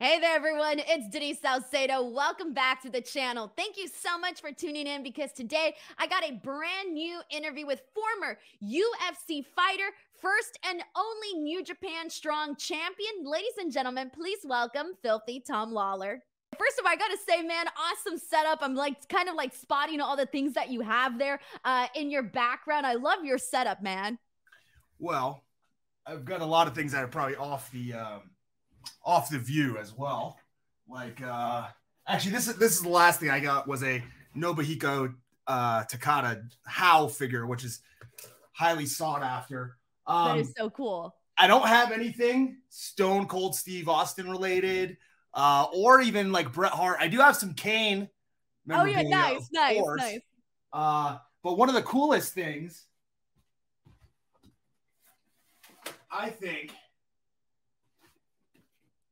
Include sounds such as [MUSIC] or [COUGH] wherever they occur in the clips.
Hey there, everyone. It's Denise Salcedo. Welcome back to the channel. Thank you so much for tuning in because today I got a brand new interview with former UFC fighter, first and only New Japan Strong champion. Ladies and gentlemen, please welcome Filthy Tom Lawlor. First of all, I gotta say, man, awesome setup. I'm like kind of like spotting all the things that you have there uh, in your background. I love your setup, man. Well, I've got a lot of things that are probably off the um, off the view as well. Like uh actually this is this is the last thing I got was a Nobuhiko uh Takada How figure, which is highly sought after. Um, that is so cool. I don't have anything Stone Cold Steve Austin related, uh, or even like Bret Hart. I do have some Kane. Oh yeah, nice, nice, course. nice. Uh, but one of the coolest things, I think,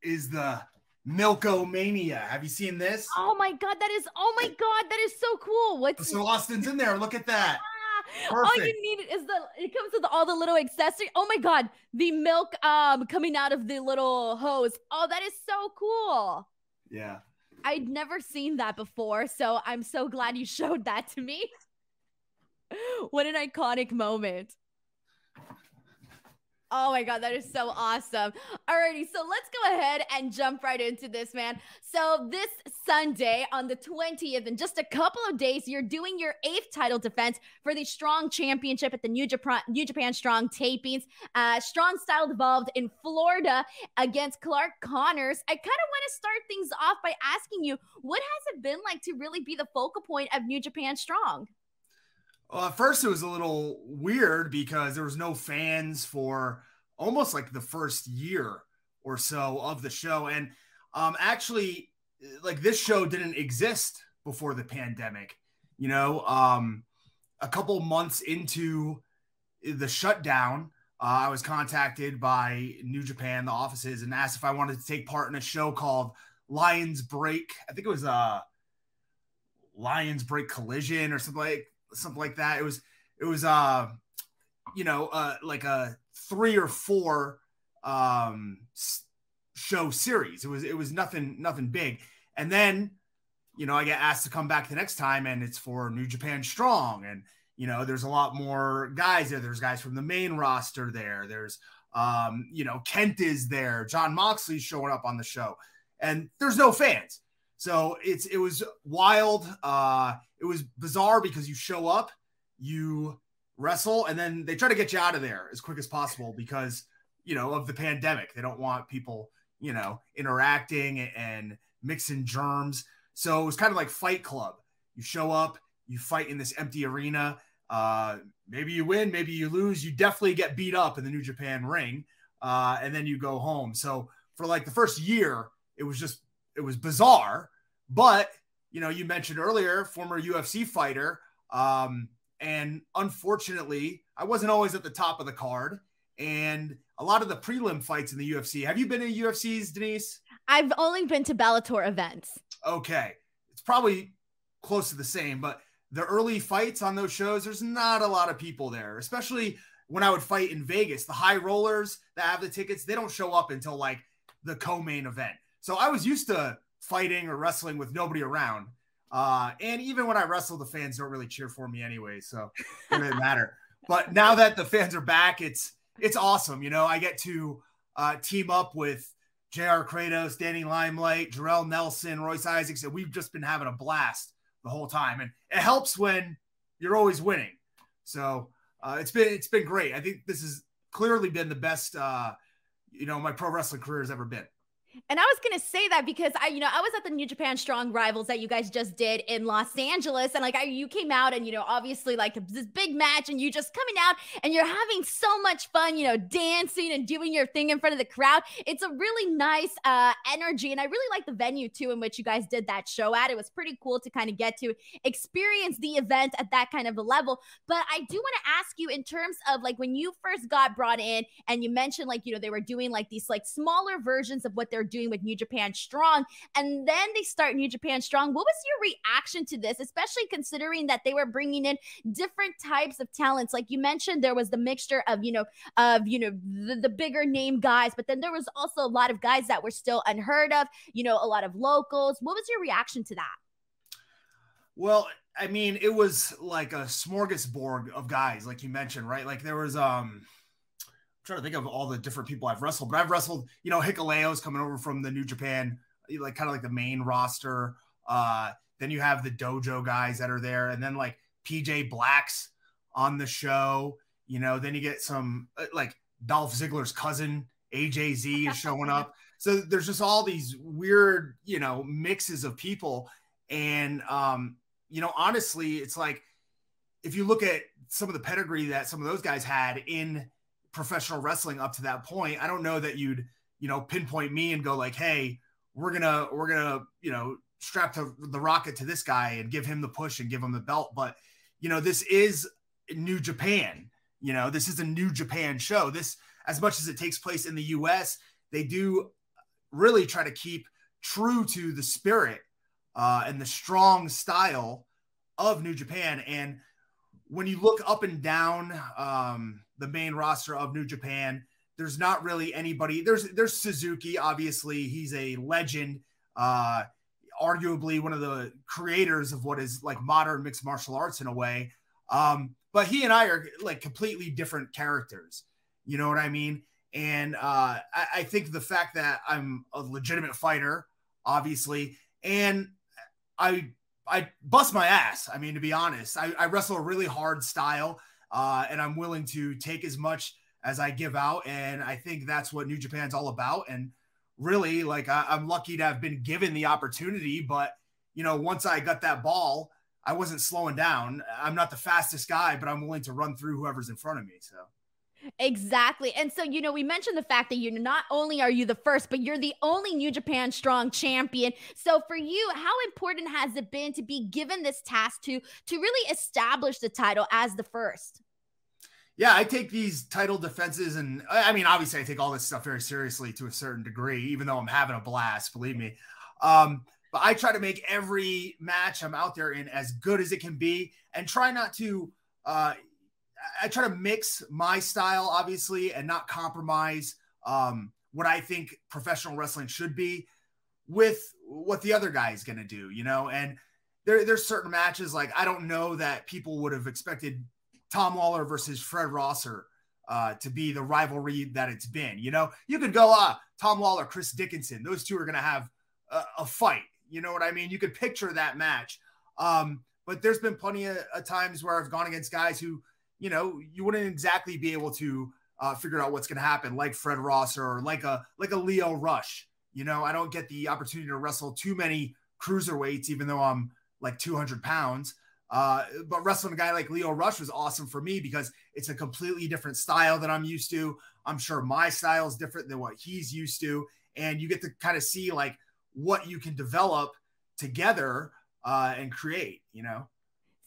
is the Milk-O-Mania. Have you seen this? Oh my god, that is oh my god, that is so cool. What's so Austin's in there? Look at that. Perfect. [LAUGHS] All you need is the it comes with all the little accessories. Oh my god, the milk um coming out of the little hose. Oh, that is so cool. Yeah. I'd never seen that before, so I'm so glad you [LAUGHS] showed that to me. what an iconic moment. Oh my God, that is so awesome. Alrighty, so let's go ahead and jump right into this, man. So, this Sunday on the 20th, in just a couple of days, you're doing your eighth title defense for the Strong Championship at the New Japan, New Japan Strong tapings. Uh, Strong Style Evolved in Florida against Clark Connors. I kind of want to start things off by asking you, what has it been like to really be the focal point of New Japan Strong? Well, at first it was a little weird because there was no fans for almost like the first year or so of the show. And um, actually, like this show didn't exist before the pandemic. You know, um, a couple months into the shutdown, uh, I was contacted by New Japan, the offices, and asked if I wanted to take part in a show called Lions Break. I think it was a uh, Lions Break Collision or something like something like that. It was it was uh you know uh like a three or four um show series. It was it was nothing nothing big. And then you know I get asked to come back the next time and it's for New Japan Strong and you know there's a lot more guys there. There's guys from the main roster there. There's um you know Kent is there. Jon Moxley's showing up on the show. And there's no fans. So it's it was wild. Uh, it was bizarre because you show up, you wrestle, and then they try to get you out of there as quick as possible because you know of the pandemic. They don't want people you know interacting and mixing germs. So it was kind of like Fight Club. You show up, you fight in this empty arena. Uh, maybe you win, maybe you lose. You definitely get beat up in the New Japan ring, uh, and then you go home. So for like the first year, it was just it was bizarre, but you know, you mentioned earlier, former UFC fighter. Um, and unfortunately, I wasn't always at the top of the card. And a lot of the prelim fights in the UFC. Have you been in UFCs, Denise? I've only been to Bellator events. Okay. It's probably close to the same, but the early fights on those shows, there's not a lot of people there, especially when I would fight in Vegas. The high rollers that have the tickets, they don't show up until like the co main event. So I was used to fighting or wrestling with nobody around. Uh, and even when I wrestle, the fans don't really cheer for me anyway, so it doesn't [LAUGHS] matter. But now that the fans are back, it's it's awesome. You know, I get to uh, team up with J.R. Kratos, Danny Limelight, Jorel Nelson, Royce Isaacs, and we've just been having a blast the whole time. And it helps when you're always winning. So uh, it's been it's been great. I think this has clearly been the best uh, you know my pro wrestling career has ever been. And I was gonna say that because I, you know, I was at the New Japan Strong Rivals that you guys just did in Los Angeles, and like I, you came out and you know, obviously like this big match, and you just coming out and you're having so much fun, you know, dancing and doing your thing in front of the crowd. It's a really nice uh, energy, and I really like the venue too in which you guys did that show at. It was pretty cool to kind of get to experience the event at that kind of a level. But I do want to ask you in terms of like when you first got brought in, and you mentioned like you know they were doing like these like smaller versions of what they're doing with New Japan Strong. And then they start New Japan Strong. What was your reaction to this, especially considering that they were bringing in different types of talents? Like you mentioned, there was the mixture of, you know, of, you know, the, the bigger name guys, but then there was also a lot of guys that were still unheard of, you know, a lot of locals. What was your reaction to that? Well, I mean, it was like a smorgasbord of guys, like you mentioned, right? Like there was um trying to think of all the different people I've wrestled, but I've wrestled, you know, Hikuleo's coming over from the New Japan, like kind of like the main roster. Uh then you have the dojo guys that are there, and then like PJ Black's on the show, you know, then you get some uh, like Dolph Ziggler's cousin, AJZ is showing up. [LAUGHS] So there's just all these weird, you know, mixes of people. And um, you know, honestly, it's like if you look at some of the pedigree that some of those guys had in professional wrestling up to that point, I don't know that you'd, you know, pinpoint me and go like, hey, we're gonna, we're gonna, you know, strap to the rocket to this guy and give him the push and give him the belt. But you know, this is New Japan. You know, this is a New Japan show. This, as much as it takes place in the US, they do really try to keep true to the spirit uh, and the strong style of New Japan. And when you look up and down um, the main roster of New Japan, there's not really anybody. There's there's Suzuki, obviously, he's a legend, uh, arguably one of the creators of what is like modern mixed martial arts in a way. Um, but he and I are like completely different characters. You know what I mean? And uh, I, I think the fact that I'm a legitimate fighter, obviously, and I I bust my ass. I mean, to be honest, I, I wrestle a really hard style, uh, and I'm willing to take as much as I give out. And I think that's what New Japan's all about. And really, like, I, I'm lucky to have been given the opportunity. But, you know, once I got that ball, I wasn't slowing down. I'm not the fastest guy, but I'm willing to run through whoever's in front of me. So. Exactly. And so, you know, we mentioned the fact that you not only are you the first, but you're the only New Japan Strong champion. So for you, how important has it been to be given this task to to really establish the title as the first? Yeah, I take these title defenses and I mean, obviously I take all this stuff very seriously to a certain degree, even though I'm having a blast, believe me. Um, but I try to make every match I'm out there in as good as it can be and try not to uh, I try to mix my style, obviously, and not compromise um, what I think professional wrestling should be with what the other guy is going to do, you know. And there, there's certain matches like I don't know that people would have expected Tom Lawlor versus Fred Rosser uh, to be the rivalry that it's been. You know, you could go, ah, Tom Lawlor, Chris Dickinson, those two are going to have a, a, fight. You know what I mean? You could picture that match. Um, but there's been plenty of, of times where I've gone against guys who you know, you wouldn't exactly be able to uh, figure out what's going to happen, like Fred Rosser or like a like a Lio Rush. You know, I don't get the opportunity to wrestle too many cruiserweights, even though I'm like 200 pounds. Uh, but wrestling a guy like Lio Rush was awesome for me because it's a completely different style that I'm used to. I'm sure my style is different than what he's used to, and you get to kind of see like what you can develop together uh, and create. You know.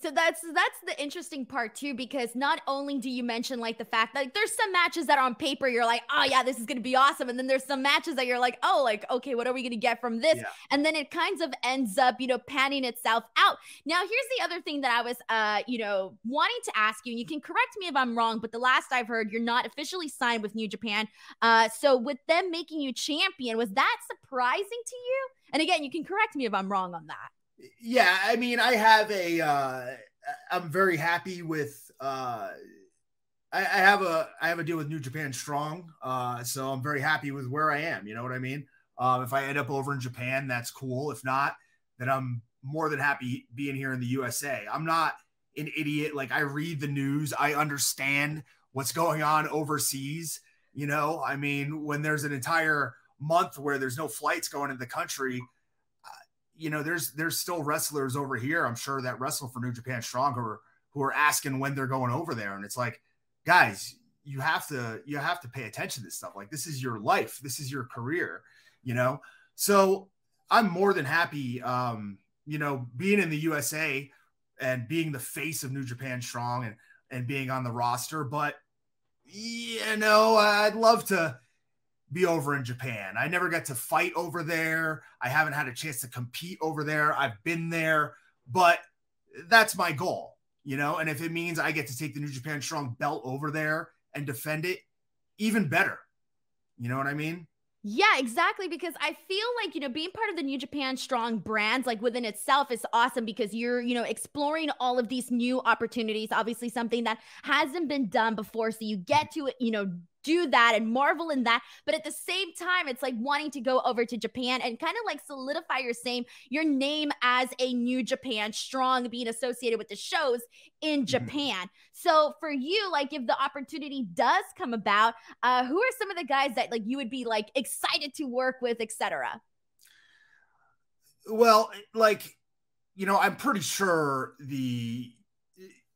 So that's that's the interesting part too, because not only do you mention like the fact that like, there's some matches that are on paper you're like, oh yeah, this is gonna be awesome, and then there's some matches that you're like, oh, like okay, what are we gonna get from this? Yeah. And then it kind of ends up, you know, panning itself out. Now here's the other thing that I was, uh, you know, wanting to ask you, and you can correct me if I'm wrong, but the last I've heard, you're not officially signed with New Japan. Uh, so with them making you champion, was that surprising to you? And again, you can correct me if I'm wrong on that. Yeah, I mean, I have a. Uh, I'm very happy with. Uh, I, have a I have a deal with New Japan Strong, uh, so I'm very happy with where I am. You know what I mean? Um, if I end up over in Japan, that's cool. If not, then I'm more than happy being here in the USA. I'm not an idiot. Like I read the news, I understand what's going on overseas. You know, I mean, when there's an entire month where there's no flights going into the country, you know, there's there's still wrestlers over here, I'm sure that wrestle for New Japan Strong who are who are asking when they're going over there. And it's like, guys, you have to you have to pay attention to this stuff. Like this is your life, this is your career, you know. So I'm more than happy um, you know, being in the USA and being the face of New Japan Strong and and being on the roster, but you know, I'd love to be over in Japan. I never got to fight over there. I haven't had a chance to compete over there. I've been there, but that's my goal, you know. And if it means I get to take the New Japan Strong belt over there and defend it, even better. You know what I mean? Yeah, exactly. Because I feel like, you know, being part of the New Japan Strong brands, like within itself, is awesome because you're, you know, exploring all of these new opportunities. Obviously, something that hasn't been done before. So you get to, you know, do that and marvel in that. But at the same time, it's like wanting to go over to Japan and kind of like solidify your same your name as a New Japan strong being associated with the shows in mm-hmm. Japan. Mm-hmm. So for you, like if the opportunity does come about, uh, who are some of the guys that like you would be like excited to work with, etc. Well, like you know, I'm pretty sure the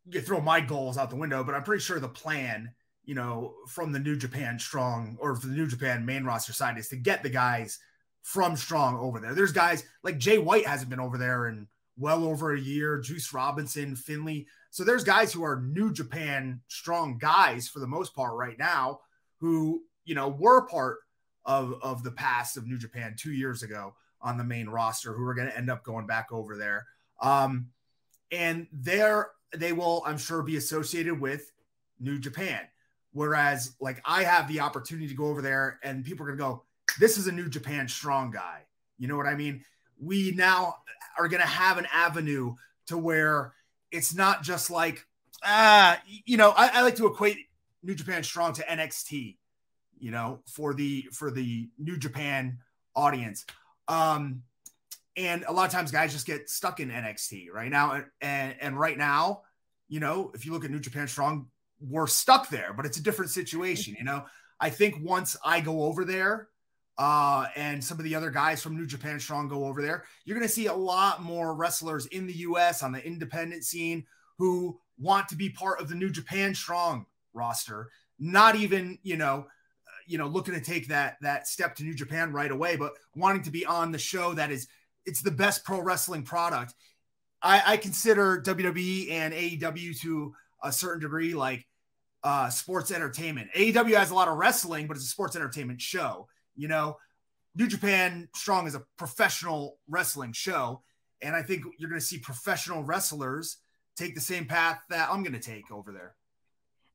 you throw my goals out the window, but I'm pretty sure the plan you know, from the New Japan Strong or for the New Japan main roster side is to get the guys from Strong over there. There's guys like Jay White hasn't been over there in well over a year, Juice Robinson, Finlay. So there's guys who are New Japan Strong guys for the most part right now who, you know, were part of, of the past of New Japan two years ago on the main roster who are going to end up going back over there. Um, and there they will, I'm sure, be associated with New Japan. Whereas, like, I have the opportunity to go over there and people are going to go, this is a New Japan strong guy. You know what I mean? We now are going to have an avenue to where it's not just like, ah, you know, I, I like to equate New Japan strong to NXT, you know, for the for the New Japan audience. Um, and a lot of times guys just get stuck in NXT right now. And and right now, you know, if you look at New Japan Strong, we're stuck there, but it's a different situation. You know, I think once I go over there, uh, and some of the other guys from New Japan Strong go over there, you're going to see a lot more wrestlers in the US on the independent scene who want to be part of the New Japan Strong roster, not even, you know, uh, you know, looking to take that that step to New Japan right away, but wanting to be on the show that is it's the best pro wrestling product. I, I consider WWE and AEW to a certain degree like uh, sports entertainment. AEW has a lot of wrestling, but it's a sports entertainment show. You know, New Japan Strong is a professional wrestling show. And I think you're going to see professional wrestlers take the same path that I'm going to take over there.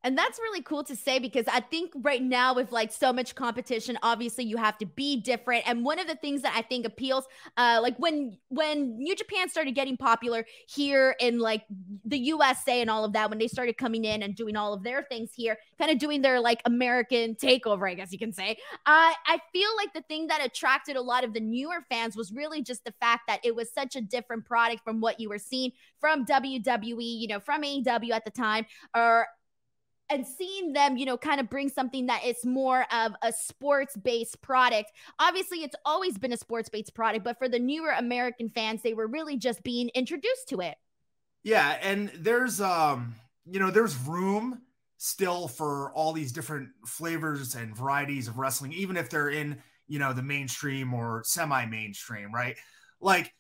And that's really cool to say because I think right now, with like so much competition, obviously you have to be different. And one of the things that I think appeals, uh, like when when New Japan started getting popular here in like the USA and all of that, when they started coming in and doing all of their things here, kind of doing their like American takeover, I guess you can say. Uh, I feel like the thing that attracted a lot of the newer fans was really just the fact that it was such a different product from what you were seeing from WWE, you know, from AEW at the time, or and seeing them, you know, kind of bring something that is more of a sports based product. Obviously, it's always been a sports based product, but for the newer American fans, they were really just being introduced to it. Yeah. And there's, um, you know, there's room still for all these different flavors and varieties of wrestling, even if they're in, you know, the mainstream or semi mainstream, right? Like,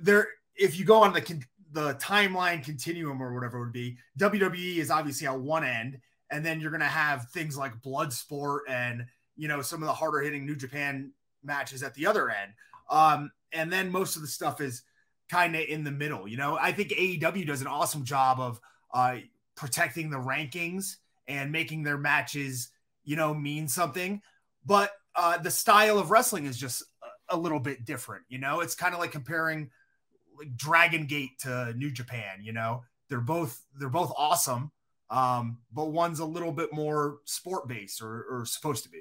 there, if you go on the, the timeline continuum or whatever it would be, WWE is obviously at one end and then you're going to have things like Bloodsport and you know some of the harder hitting New Japan matches at the other end. Um, and then most of the stuff is kind of in the middle. You know, I think AEW does an awesome job of uh, protecting the rankings and making their matches, you know, mean something. But uh, the style of wrestling is just a, a little bit different. You know, it's kind of like comparing like Dragon Gate to New Japan. You know, they're both they're both awesome um, but one's a little bit more sport based or, or supposed to be.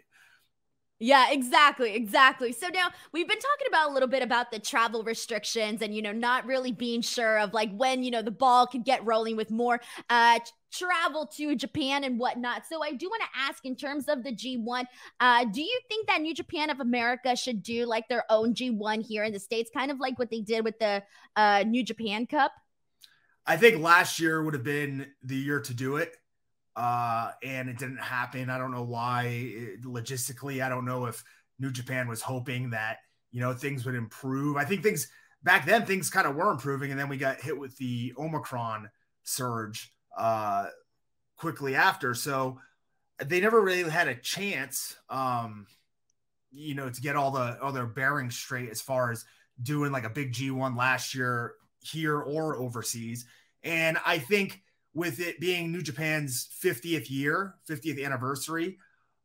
Yeah, exactly, exactly. So now we've been talking about a little bit about the travel restrictions and you know not really being sure of like when you know the ball could get rolling with more uh travel to Japan and whatnot. So I do want to ask in terms of the G1, uh, do you think that New Japan of America should do like their own G1 here in the States, kind of like what they did with the uh, New Japan Cup? I think last year would have been the year to do it. Uh, and it didn't happen. I don't know why. It, logistically, I don't know if New Japan was hoping that, you know, things would improve. I think things back then, things kind of were improving. And then we got hit with the Omicron surge uh, quickly after. So they never really had a chance. Um, you know, to get all the all their bearings straight as far as doing like a big G1 last year here or overseas. And I think with it being New Japan's 50th year, 50th anniversary,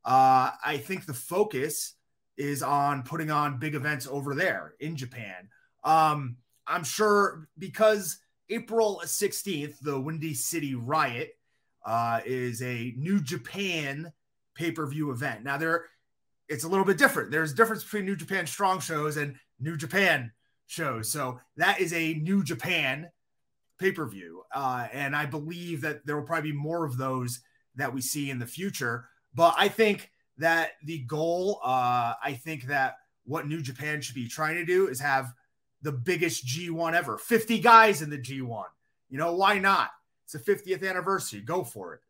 uh, I think the focus is on putting on big events over there in Japan. Um, I'm sure because April 16th, the Windy City Riot uh, is a New Japan pay per view event. Now, there, it's a little bit different. There's a difference between New Japan Strong shows and New Japan shows. So that is a New Japan pay per view. Uh, and I believe that there will probably be more of those that we see in the future. But I think that the goal, uh, I think that what New Japan should be trying to do is have the biggest G1 ever 50 guys in the G1. You know, why not? It's the 50th anniversary. Go for it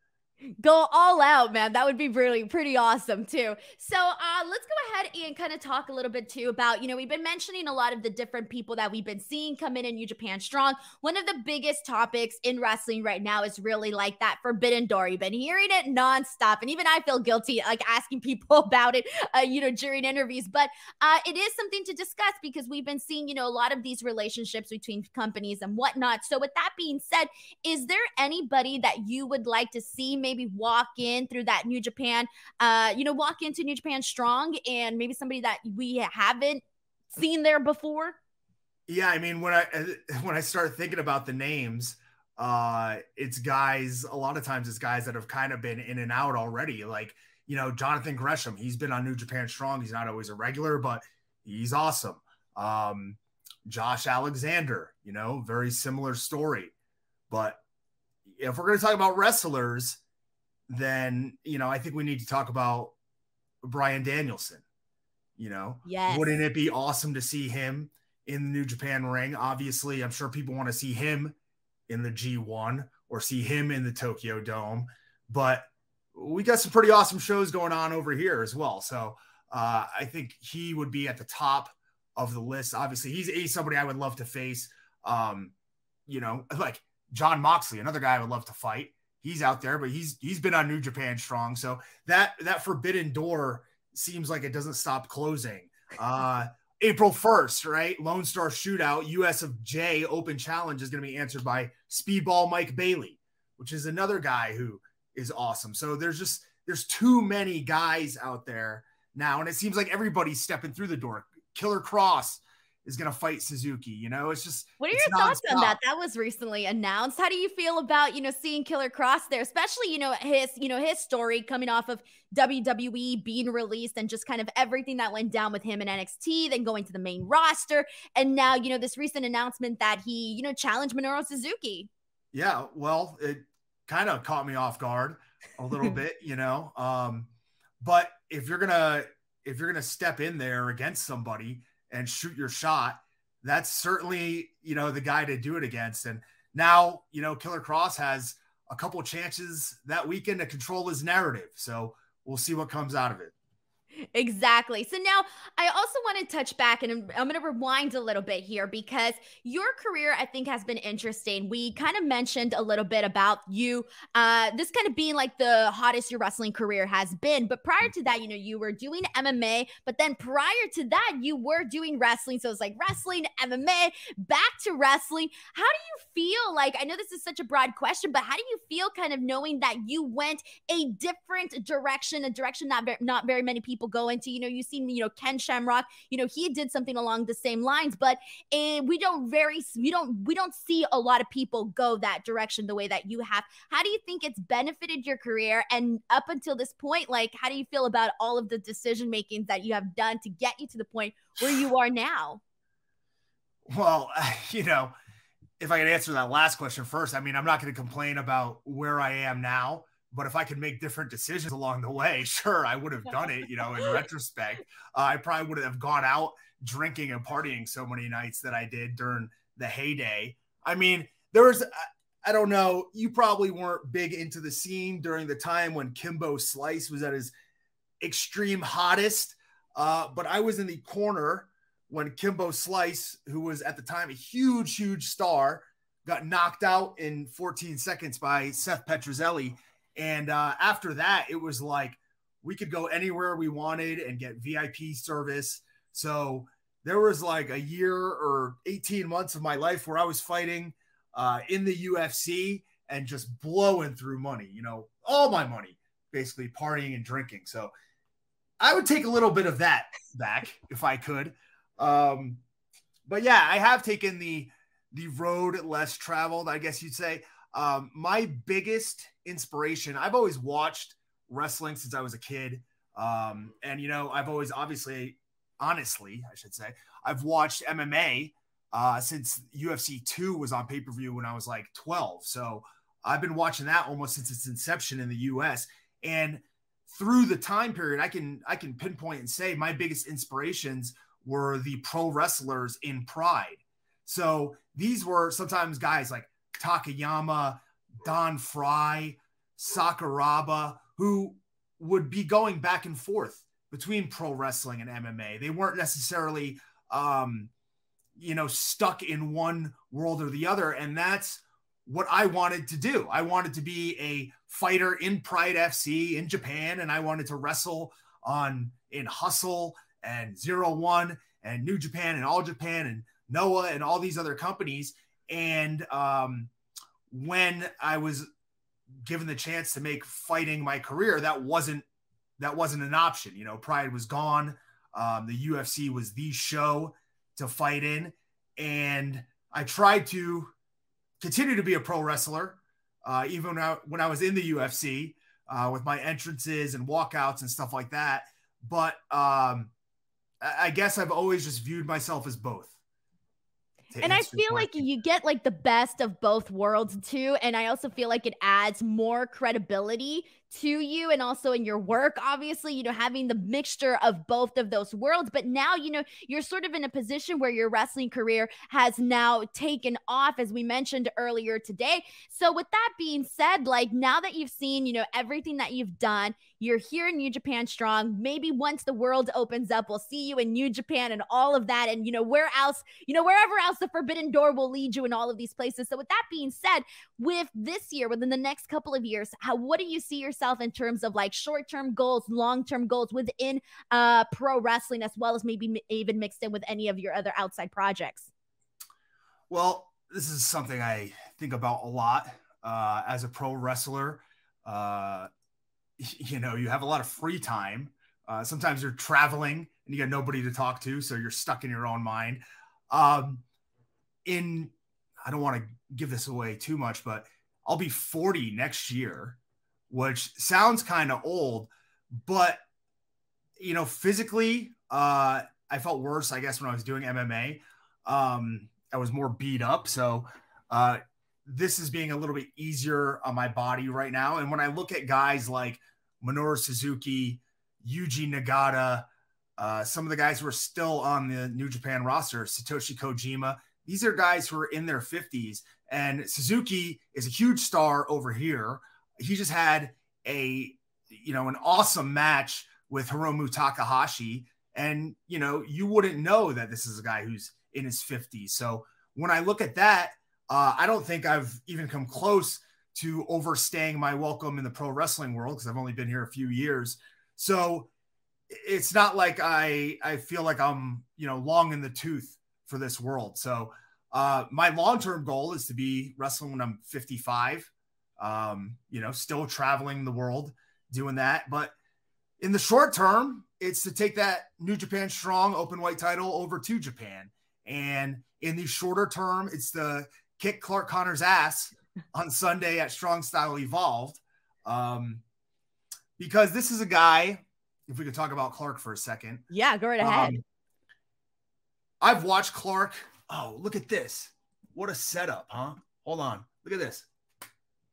go all out, man. That would be really pretty awesome too. So uh, let's go ahead and kind of talk a little bit too about, you know, we've been mentioning a lot of the different people that we've been seeing come in in New Japan Strong. One of the biggest topics in wrestling right now is really like that Forbidden Door. You've been hearing it nonstop, and even I feel guilty like asking people [LAUGHS] about it, uh, you know, during interviews. But uh, it is something to discuss because we've been seeing, you know, a lot of these relationships between companies and whatnot. So with that being said, is there anybody that you would like to see? Maybe walk in through that New Japan, uh, you know, walk into New Japan strong and maybe somebody that we haven't seen there before? Yeah, I mean, when I [LAUGHS] when I start thinking about the names, uh, it's guys. A lot of times, it's guys that have kind of been in and out already. Like you know, Jonathan Gresham. He's been on New Japan Strong. He's not always a regular, but he's awesome. Um, Josh Alexander. You know, very similar story. But if we're going to talk about wrestlers, then you know I think we need to talk about Bryan Danielson. You know, yes. wouldn't it be awesome to see him in the New Japan ring? Obviously, I'm sure people want to see him in the G1 or see him in the Tokyo Dome, but we got some pretty awesome shows going on over here as well. So uh, I think he would be at the top of the list. Obviously, he's, he's somebody I would love to face. Um, you know, like Jon Moxley, another guy I would love to fight he's out there, but he's he's been on New Japan strong. So that that forbidden door seems like it doesn't stop closing. Uh [LAUGHS] April 1st, right? Lone Star Shootout, US of J Open Challenge is going to be answered by Speedball Mike Bailey, which is another guy who is awesome. So there's just there's too many guys out there now, and it seems like everybody's stepping through the door. Killer Kross is going to fight Suzuki. You know, it's just. What are your thoughts on that? That was recently announced. How do you feel about you know seeing Killer Kross there, especially you know his you know his story coming off of WWE being released and just kind of everything that went down with him in NXT, then going to the main roster, and now you know this recent announcement that he you know challenged Minoru Suzuki. Yeah, well, it kind of caught me off guard a little [LAUGHS] bit, you know. Um, but if you're gonna if you're gonna step in there against somebody and shoot your shot, that's certainly, you know, the guy to do it against. And now, you know, Killer Kross has a couple chances that weekend to control his narrative. So we'll see what comes out of it. Exactly. So now I also want to touch back and I'm, going to rewind a little bit here because your career, I think, has been interesting. We kind of mentioned a little bit about you, uh, this kind of being like the hottest your wrestling career has been. But prior to that, you know, you were doing MMA, but then prior to that, you were doing wrestling. So it's like wrestling, MMA, back to wrestling. How do you feel like, I know this is such a broad question, but how do you feel kind of knowing that you went a different direction, a direction not, very, not very many people people go into. You know, you see, you know, Ken Shamrock, you know, he did something along the same lines, but uh, we don't very, we don't, we don't see a lot of people go that direction the way that you have. How do you think it's benefited your career? And up until this point, like, how do you feel about all of the decision makings that you have done to get you to the point where you are now? Well, [LAUGHS] you know, if I could answer that last question first, I mean, I'm not going to complain about where I am now. But if I could make different decisions along the way, [LAUGHS] sure, I would have done it. You know, in retrospect, uh, I probably wouldn't have gone out drinking and partying so many nights that I did during the heyday. I mean, there was, I don't know, you probably weren't big into the scene during the time when Kimbo Slice was at his extreme hottest. Uh, but I was in the corner when Kimbo Slice, who was at the time a huge, huge star, got knocked out in 14 seconds by Seth Petruzelli and uh, after that, it was like we could go anywhere we wanted and get VIP service. So there was like a year or 18 months of my life where I was fighting uh, in the UFC and just blowing through money, you know, all my money, basically partying and drinking. So I would take a little bit of that back if I could. Um, but yeah, I have taken the the road less traveled, I guess you'd say. Um, my biggest inspiration, I've always watched wrestling since I was a kid. Um, and you know, I've always obviously, honestly, I should say, I've watched MMA uh, since UFC 2 was on pay per view when I was like 12. So I've been watching that almost since its inception in the US. And through the time period, I can I can pinpoint and say my biggest inspirations were the pro wrestlers in Pride. So these were sometimes guys like Takayama, Don Frye, Sakuraba, who would be going back and forth between pro wrestling and MMA. They weren't necessarily, um, you know, stuck in one world or the other. And that's what I wanted to do. I wanted to be a fighter in Pride FC in Japan, and I wanted to wrestle on in Hustle and Zero One and New Japan and All Japan and Noah and all these other companies. And um, when I was given the chance to make fighting my career, that wasn't that wasn't an option. You know, Pride was gone. Um, the UFC was the show to fight in, and I tried to continue to be a pro wrestler, uh, even when I, when I was in the UFC uh, with my entrances and walkouts and stuff like that. But um, I guess I've always just viewed myself as both and I feel like you get like the best of both worlds too. And I also feel like it adds more credibility to you and also in your work obviously you know having the mixture of both of those worlds but now you know you're sort of in a position where your wrestling career has now taken off as we mentioned earlier today so with that being said like now that you've seen you know everything that you've done you're here in New Japan Strong maybe once the world opens up we'll see you in New Japan and all of that and you know where else you know wherever else the forbidden door will lead you in all of these places so with that being said with this year within the next couple of years how what do you see yourself in terms of like short term goals, long term goals within uh, pro wrestling, as well as maybe even mixed in with any of your other outside projects? Well, this is something I think about a lot uh, as a pro wrestler. Uh, you know, you have a lot of free time. Uh, sometimes you're traveling and you got nobody to talk to, so you're stuck in your own mind. Um, in I don't want to give this away too much, but I'll be 40 next year which sounds kind of old, but you know, physically, uh, I felt worse, I guess, when I was doing MMA. Um, I was more beat up. So uh, this is being a little bit easier on my body right now. And when I look at guys like Minoru Suzuki, Yuji Nagata, uh, some of the guys who are still on the New Japan roster, Satoshi Kojima, these are guys who are in their 50s. And Suzuki is a huge star over here he just had a you know an awesome match with Hiromu Takahashi, and you know you wouldn't know that this is a guy who's in his 50s. So when I look at that, uh, I don't think I've even come close to overstaying my welcome in the pro wrestling world because I've only been here a few years. So it's not like I I feel like I'm you know long in the tooth for this world. So uh, my long term goal is to be wrestling when I'm 55 um, you know, still traveling the world doing that. But in the short term, it's to take that New Japan Strong Openweight title over to Japan. And in the shorter term, it's to kick Clark Connor's ass on Sunday at Strong Style Evolved. Um, because this is a guy, if we could talk about Clark for a second. Yeah, go right ahead. Um, I've watched Clark. Oh, look at this. What a setup, huh? Hold on. Look at this.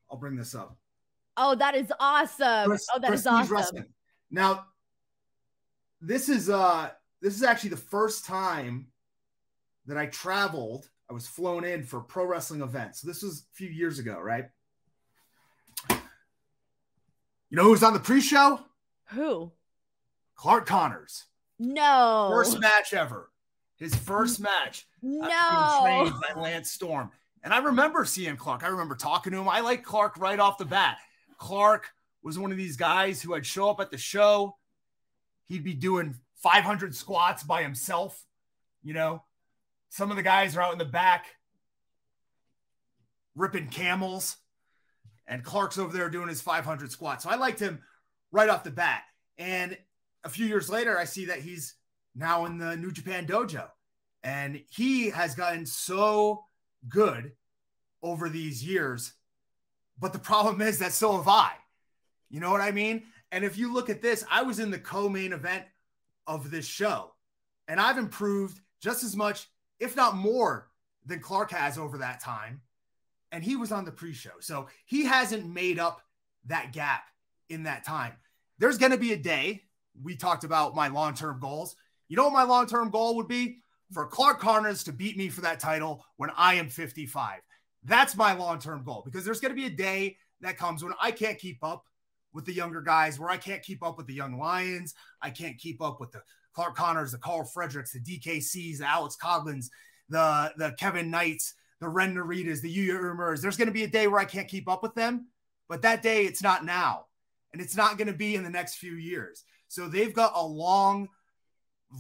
I'll bring this up. Oh, that is awesome. Pres- oh, that is awesome. Wrestling. Now, this is uh this is actually the first time that I traveled. I was flown in for pro wrestling events. So this was a few years ago, right? You know who was on the pre-show? Who? Clark Connors. No. First match ever. His first match. No. trained by Lance Storm. And I remember seeing Clark. I remember talking to him. I like Clark right off the bat. Clark was one of these guys who would show up at the show. He'd be doing 500 squats by himself. You know, some of the guys are out in the back ripping camels, and Clark's over there doing his 500 squats. So I liked him right off the bat. And a few years later, I see that he's now in the New Japan dojo. And he has gotten so good over these years. But the problem is that so have I. You know what I mean? And if you look at this, I was in the co main event of this show, and I've improved just as much, if not more, than Clark has over that time. And he was on the pre show. So he hasn't made up that gap in that time. There's going to be a day. We talked about my long term goals. You know what my long term goal would be? For Clark Connors to beat me for that title when I am 55. That's my long term goal because there's going to be a day that comes when I can't keep up with the younger guys, where I can't keep up with the young Lions. I can't keep up with the Clark Connors, the Carl Fredericks, the DKCs, the Alex Coughlins, the, the Kevin Knights, the Ren Naritas, the Yuya Uemura's. There's going to be a day where I can't keep up with them, but that day it's not now. And it's not going to be in the next few years. So they've got a long,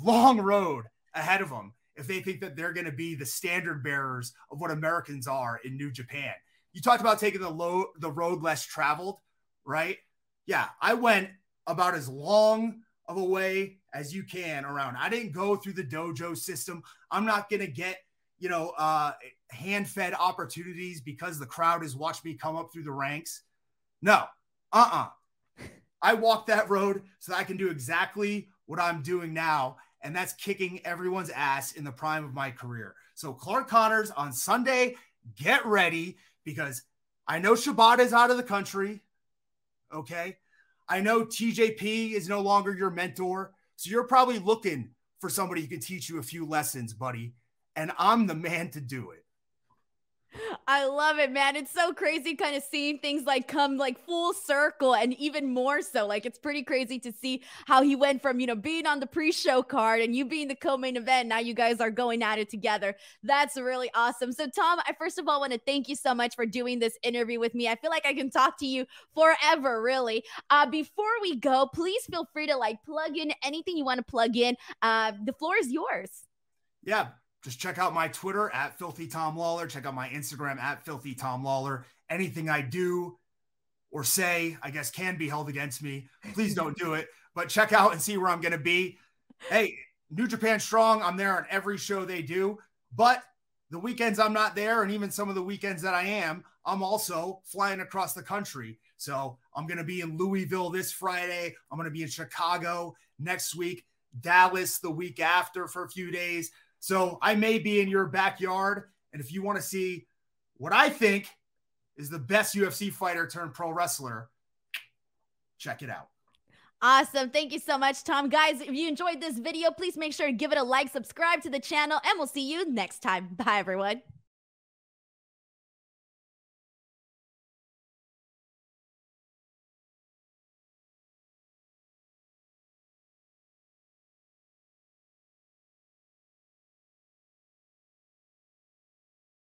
long road ahead of them if they think that they're going to be the standard bearers of what Americans are in New Japan. You talked about taking the low the road less traveled, right? Yeah, I went about as long of a way as you can around. I didn't go through the dojo system. I'm not going to get, you know, uh hand-fed opportunities because the crowd has watched me come up through the ranks. No. Uh-uh. I walked that road so that I can do exactly what I'm doing now and that's kicking everyone's ass in the prime of my career. So Clark Connors on Sunday, get ready because I know Shibata is out of the country. Okay. I know TJP is no longer your mentor. So you're probably looking for somebody who can teach you a few lessons, buddy. And I'm the man to do it. I love it, man. It's so crazy kind of seeing things like come like full circle and even more so. Like it's pretty crazy to see how he went from, you know, being on the pre-show card and you being the co-main event. Now you guys are going at it together. That's really awesome. So Tom, I first of all want to thank you so much for doing this interview with me. I feel like I can talk to you forever, really. Uh before we go, please feel free to like plug in anything you want to plug in. Uh the floor is yours. Yeah, just check out my Twitter at Filthy Tom Lawlor. Check out my Instagram at Filthy Tom Lawlor. Anything I do or say, I guess, can be held against me. Please don't do it. But check out and see where I'm going to be. Hey, New Japan Strong, I'm there on every show they do. But the weekends I'm not there, and even some of the weekends that I am, I'm also flying across the country. So I'm going to be in Louisville this Friday. I'm going to be in Chicago next week, Dallas the week after for a few days. So I may be in your backyard. And if you want to see what I think is the best UFC fighter turned pro wrestler, check it out. Awesome. Thank you so much, Tom. Guys, if you enjoyed this video, please make sure to give it a like, subscribe to the channel, and we'll see you next time. Bye, everyone.